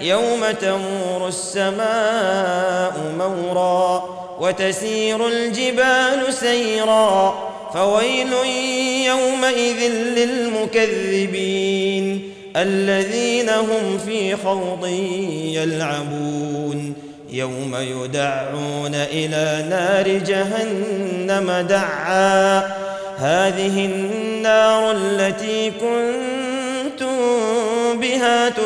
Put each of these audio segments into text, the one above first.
يوم تمور السماء مورا وتسير الجبال سيرا فويل يومئذ للمكذبين الذين هم في خوض يلعبون يوم يدعون إلى نار جهنم دعا. هذه النار التي بها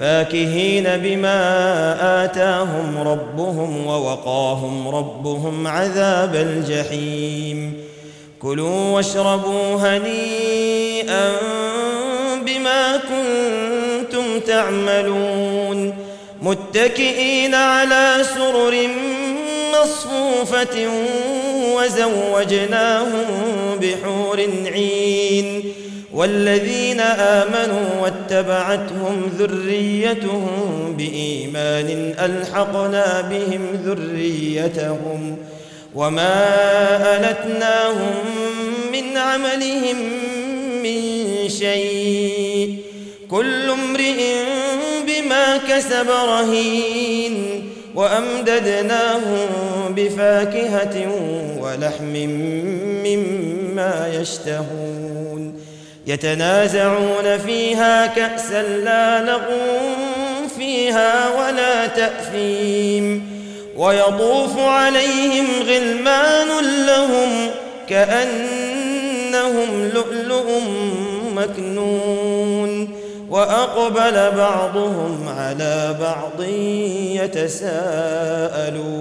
فاكهين بما آتاهم ربهم ووقاهم ربهم عذاب الجحيم. كلوا واشربوا هنيئا بما كنتم تعملون. متكئين على سرر مصفوفة وزوجناهم بحور عين. والذين آمنوا واتبعتهم ذريتهم بإيمان ألحقنا بهم ذريتهم وما ألتناهم من عملهم من شيء كل امرئ بما كسب رهين وأمددناهم بفاكهة ولحم مما يشتهون يتنازعون فيها كأسا لا لغو فيها ولا تأثيم ويطوف عليهم غلمان لهم كأنهم لؤلؤ مكنون وأقبل بعضهم على بعض يتساءلون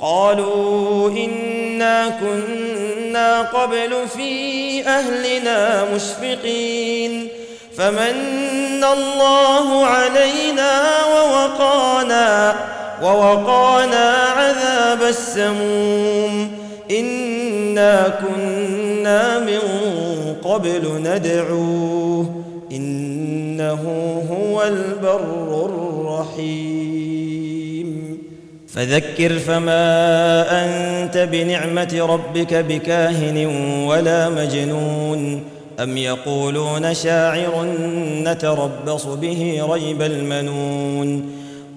قالوا إنا كنا قبل في أهلنا مشفقين فمن الله علينا ووقانا ووقانا عذاب السموم إنا كنا من قبل ندعوه إنه هو البر الرحيم فذكر فما أنت بنعمة ربك بكاهن ولا مجنون أم يقولون شاعر نتربص به ريب المنون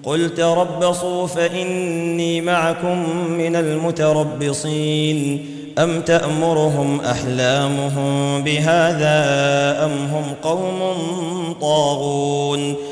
قل تربصوا فإني معكم من المتربصين أم تأمرهم أحلامهم بهذا أم هم قوم طاغون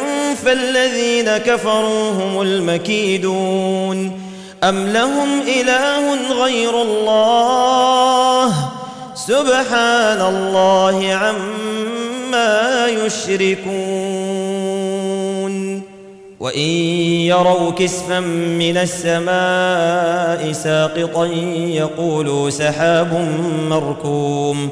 فالذين كفروا هم المكيدون أم لهم إله غير الله سبحان الله عما يشركون وإن يروا كسفا من السماء ساقطا يقولوا سحاب مركوم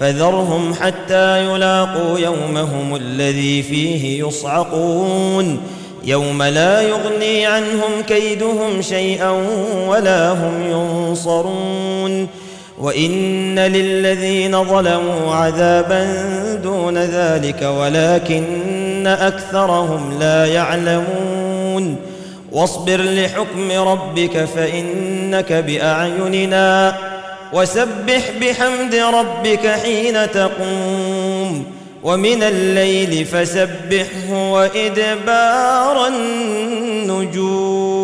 فذرهم حتى يلاقوا يومهم الذي فيه يصعقون. يوم لا يغني عنهم كيدهم شيئا ولا هم ينصرون. وإن للذين ظلموا عذابا دون ذلك ولكن أكثرهم لا يعلمون. واصبر لحكم ربك فإنك بأعيننا. وسبح بحمد ربك حين تقوم ومن الليل فسبحه وإدبار النجوم.